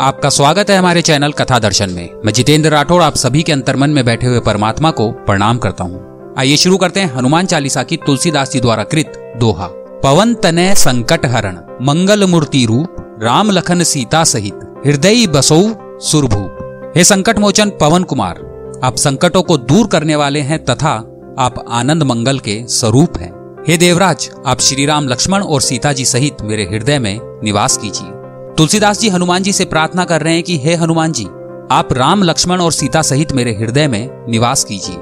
आपका स्वागत है हमारे चैनल कथा दर्शन में। मैं जितेंद्र राठौड़ आप सभी के अंतर्मन में बैठे हुए परमात्मा को प्रणाम करता हूँ। आइए शुरू करते हैं हनुमान चालीसा की तुलसीदास जी द्वारा कृत दोहा। पवन तनय संकट हरण, मंगल मूर्ति रूप, राम लखन सीता सहित, हृदय बसो सुरभूप हे संकट मोचन पवन कुमार, आप संकटों को दूर करने वाले हैं तथा आप आनंद मंगल के स्वरूप हैं। हे देवराज, आप श्री राम लक्ष्मण और सीता जी सहित मेरे हृदय में निवास कीजिए। तुलसीदास जी हनुमान जी से प्रार्थना कर रहे हैं कि, हे हनुमान जी, आप राम, लक्ष्मण और सीता सहित मेरे हृदय में निवास कीजिए।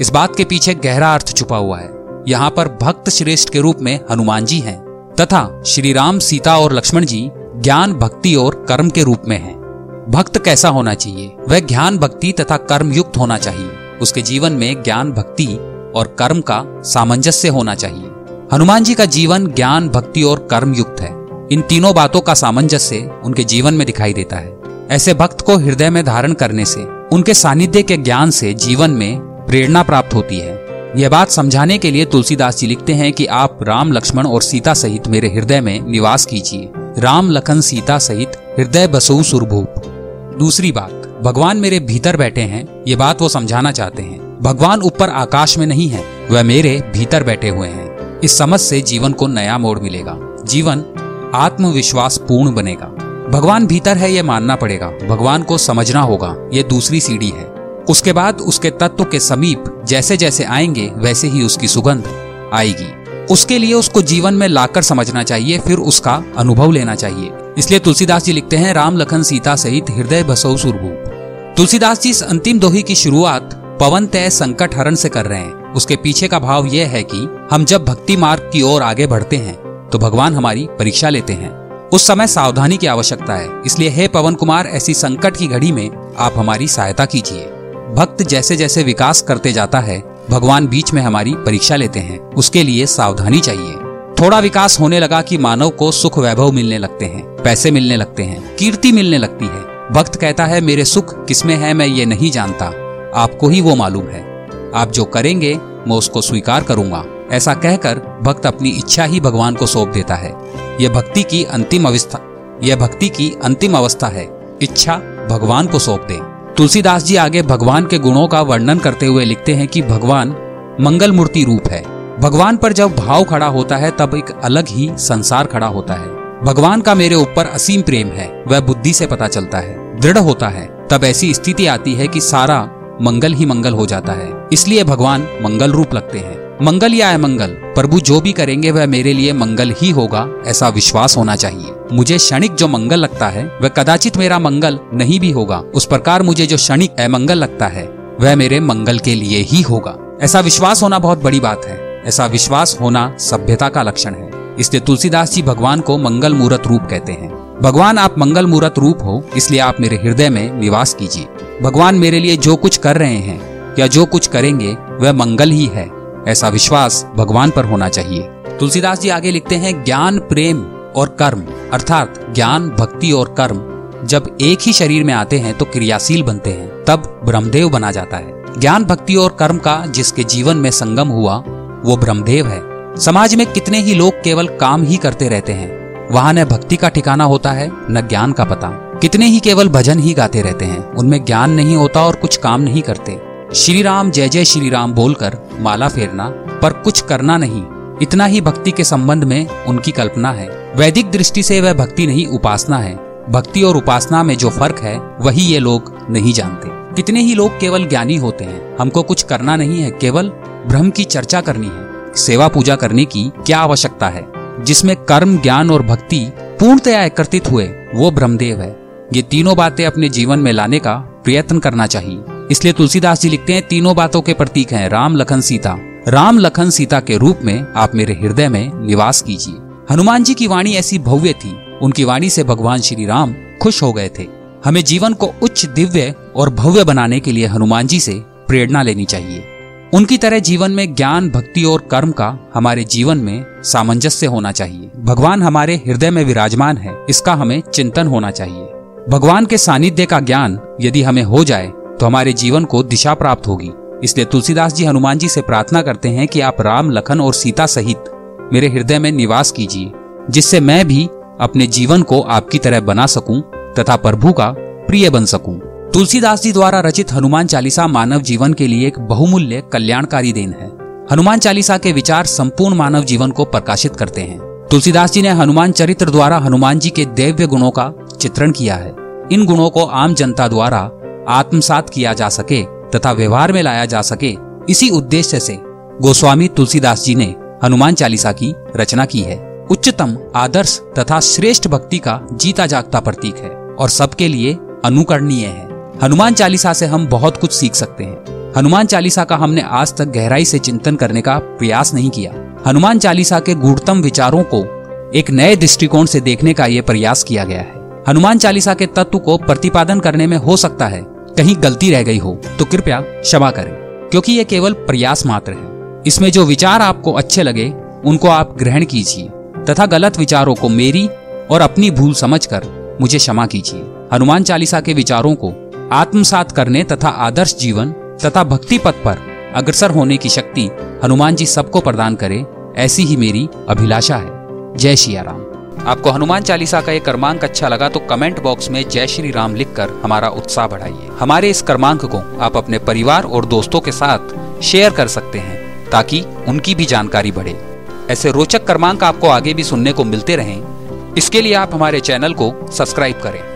इस बात के पीछे गहरा अर्थ छुपा हुआ है। यहाँ पर भक्त श्रेष्ठ के रूप में हनुमान जी हैं, तथा श्री राम, सीता और लक्ष्मण जी ज्ञान, भक्ति और कर्म के रूप में हैं। भक्त कैसा होना चाहिए? वह ज्ञान, भक्ति तथा कर्म युक्त होना चाहिए। उसके जीवन में ज्ञान, भक्ति और कर्म का सामंजस्य होना चाहिए। हनुमान जी का जीवन ज्ञान, भक्ति और कर्म युक्त है। इन तीनों बातों का सामंजस्य उनके जीवन में दिखाई देता है। ऐसे भक्त को हृदय में धारण करने से, उनके सानिध्य के ज्ञान से जीवन में प्रेरणा प्राप्त होती है। यह बात समझाने के लिए तुलसीदास जी लिखते हैं कि आप राम, लक्ष्मण और सीता सहित मेरे हृदय में निवास कीजिए। राम, लखन, सीता सहित हृदय बसु सुरभूप। दूसरी बात, भगवान मेरे भीतर बैठे हैं, ये बात वो समझाना चाहते हैं। भगवान ऊपर आकाश में नहीं है, वह मेरे भीतर बैठे हुए हैं। इस समझ से जीवन को नया मोड़ मिलेगा। जीवन आत्मविश्वास पूर्ण बनेगा। भगवान भीतर है, ये मानना पड़ेगा। भगवान को समझना होगा, ये दूसरी सीढ़ी है। उसके बाद उसके तत्व के समीप जैसे जैसे आएँगे, वैसे ही उसकी सुगंध आएगी। उसके लिए उसको जीवन में लाकर समझना चाहिए, फिर उसका अनुभव लेना चाहिए। इसलिए तुलसीदास जी लिखते हैं, राम लखन सीता सहित हृदय बसो सुरभू। तुलसीदास जी इस अंतिम दोही की शुरुआत पवन तय संकट हरण से कर रहे हैं। उसके पीछे का भाव यह है कि हम जब भक्ति मार्ग की ओर आगे बढ़ते हैं तो भगवान हमारी परीक्षा लेते हैं। उस समय सावधानी की आवश्यकता है। इसलिए हे पवन कुमार, ऐसी संकट की घड़ी में आप हमारी सहायता कीजिए। भक्त जैसे जैसे विकास करते जाता है, भगवान बीच में हमारी परीक्षा लेते हैं। उसके लिए सावधानी चाहिए। थोड़ा विकास होने लगा कि मानव को सुख वैभव मिलने लगते हैं, पैसे मिलने लगते हैं, कीर्ति मिलने लगती है। भक्त कहता है, मेरे सुख किसमें है मैं ये नहीं जानता। आपको ही वो मालूम है। आप जो करेंगे, मैं उसको स्वीकार करूँगा। ऐसा कहकर भक्त अपनी इच्छा ही भगवान को सौंप देता है। यह भक्ति की अंतिम अवस्था, यह भक्ति की अंतिम अवस्था है। इच्छा भगवान को सौंप दे। तुलसीदास जी आगे भगवान के गुणों का वर्णन करते हुए लिखते हैं कि भगवान मंगल मूर्ति रूप है। भगवान पर जब भाव खड़ा होता है, तब एक अलग ही संसार खड़ा होता है। भगवान का मेरे ऊपर असीम प्रेम है, वह बुद्धि से पता चलता है, दृढ़ होता है। तब ऐसी स्थिति आती है कि सारा मंगल ही मंगल हो जाता है। इसलिए भगवान मंगल रूप लगते हैं। मंगल या अमंगल, प्रभु जो भी करेंगे वह मेरे लिए मंगल ही होगा, ऐसा विश्वास होना चाहिए। मुझे क्षणिक जो मंगल लगता है, वह कदाचित मेरा मंगल नहीं भी होगा। उस प्रकार मुझे जो क्षणिक अमंगल लगता है, वह मेरे मंगल के लिए ही होगा। ऐसा विश्वास होना बहुत बड़ी बात है। ऐसा विश्वास होना सभ्यता का लक्षण है। इसलिए तुलसीदास जी भगवान को मंगल मूर्त रूप कहते हैं। भगवान, आप मंगल मूर्त रूप हो, इसलिए आप मेरे हृदय में निवास कीजिए। भगवान मेरे लिए जो कुछ कर रहे हैं या जो कुछ करेंगे, वह मंगल ही है। ऐसा विश्वास भगवान पर होना चाहिए। तुलसीदास जी आगे लिखते हैं, ज्ञान, प्रेम और कर्म। अर्थात ज्ञान, भक्ति और कर्म जब एक ही शरीर में आते हैं तो क्रियाशील बनते हैं। तब ब्रह्मदेव बना जाता है। ज्ञान, भक्ति और कर्म का जिसके जीवन में संगम हुआ, वो ब्रह्मदेव है। समाज में कितने ही लोग केवल काम ही करते रहते हैं, वहाँ न भक्ति का ठिकाना होता है, न ज्ञान का पता। कितने ही केवल भजन ही गाते रहते हैं, उनमें ज्ञान नहीं होता और कुछ काम नहीं करते। श्री राम जय जय श्री राम बोलकर माला फेरना, पर कुछ करना नहीं। इतना ही भक्ति के संबंध में उनकी कल्पना है। वैदिक दृष्टि से वह भक्ति नहीं, उपासना है। भक्ति और उपासना में जो फ़र्क है, वही ये लोग नहीं जानते। कितने ही लोग केवल ज्ञानी होते हैं। हमको कुछ करना नहीं है, केवल ब्रह्म की चर्चा करनी है। सेवा पूजा करने की क्या आवश्यकता है? जिसमें कर्म, ज्ञान और भक्ति पूर्णतया एकत्रित हुए, वो ब्रह्मदेव है। ये तीनों बातें अपने जीवन में लाने का प्रयत्न करना चाहिए। इसलिए तुलसीदास जी लिखते हैं, तीनों बातों के प्रतीक हैं, राम, लखन, सीता। राम, लखन, सीता के रूप में आप मेरे हृदय में निवास कीजिए। हनुमान जी की वाणी ऐसी भव्य थी, उनकी वाणी से भगवान श्री राम खुश हो गए थे। हमें जीवन को उच्च, दिव्य और भव्य बनाने के लिए हनुमान जी से प्रेरणा लेनी चाहिए। उनकी तरह जीवन में ज्ञान, भक्ति और कर्म का हमारे जीवन में सामंजस्य होना चाहिए। भगवान हमारे हृदय में विराजमान है, इसका हमें चिंतन होना चाहिए। भगवान के सानिध्य का ज्ञान यदि हमें हो जाए तो हमारे जीवन को दिशा प्राप्त होगी। इसलिए तुलसीदास जी हनुमान जी से प्रार्थना करते हैं कि आप राम, लखन और सीता सहित मेरे हृदय में निवास कीजिए, जिससे मैं भी अपने जीवन को आपकी तरह बना सकूँ तथा प्रभु का प्रिय बन सकूँ। तुलसीदास जी द्वारा रचित हनुमान चालीसा मानव जीवन के लिए एक बहुमूल्य कल्याणकारी देन है। हनुमान चालीसा के विचार संपूर्ण मानव जीवन को प्रकाशित करते हैं। तुलसीदास जी ने हनुमान चरित्र द्वारा हनुमान जी के दैव्य गुणों का चित्रण किया है। इन गुणों को आम जनता द्वारा आत्मसात किया जा सके तथा व्यवहार में लाया जा सके। इसी उद्देश्य से गोस्वामी तुलसीदास जी ने हनुमान चालीसा की रचना की है। उच्चतम, आदर्श तथा श्रेष्ठ भक्ति का जीता जागता प्रतीक है और सबके लिए अनुकरणीय है। हनुमान चालीसा से हम बहुत कुछ सीख सकते हैं। हनुमान चालीसा का हमने आज तक गहराई से चिंतन करने का प्रयास नहीं किया। हनुमान चालीसा के गूढ़तम विचारों को एक नए दृष्टिकोण से देखने का ये प्रयास किया गया है। हनुमान चालीसा के तत्व को प्रतिपादन करने में हो सकता है। कहीं गलती रह गई हो तो कृपया क्षमा करें, क्योंकि ये केवल प्रयास मात्र है। इसमें जो विचार आपको अच्छे लगे, उनको आप ग्रहण कीजिए, तथा गलत विचारों को मेरी और अपनी भूल समझकर मुझे क्षमा कीजिए। हनुमान चालीसा के विचारों को आत्मसात करने तथा आदर्श जीवन तथा भक्ति पथ पर अग्रसर होने की शक्ति हनुमान जी सबको प्रदान करे, ऐसी ही मेरी अभिलाषा है। जय श्री राम। आपको हनुमान चालीसा का ये क्रमांक अच्छा लगा तो कमेंट बॉक्स में जय श्री राम लिखकर हमारा उत्साह बढ़ाइए। हमारे इस क्रमांक को आप अपने परिवार और दोस्तों के साथ शेयर कर सकते हैं ताकि उनकी भी जानकारी बढ़े। ऐसे रोचक क्रमांक आपको आगे भी सुनने को मिलते रहें। इसके लिए आप हमारे चैनल को सब्सक्राइब करें।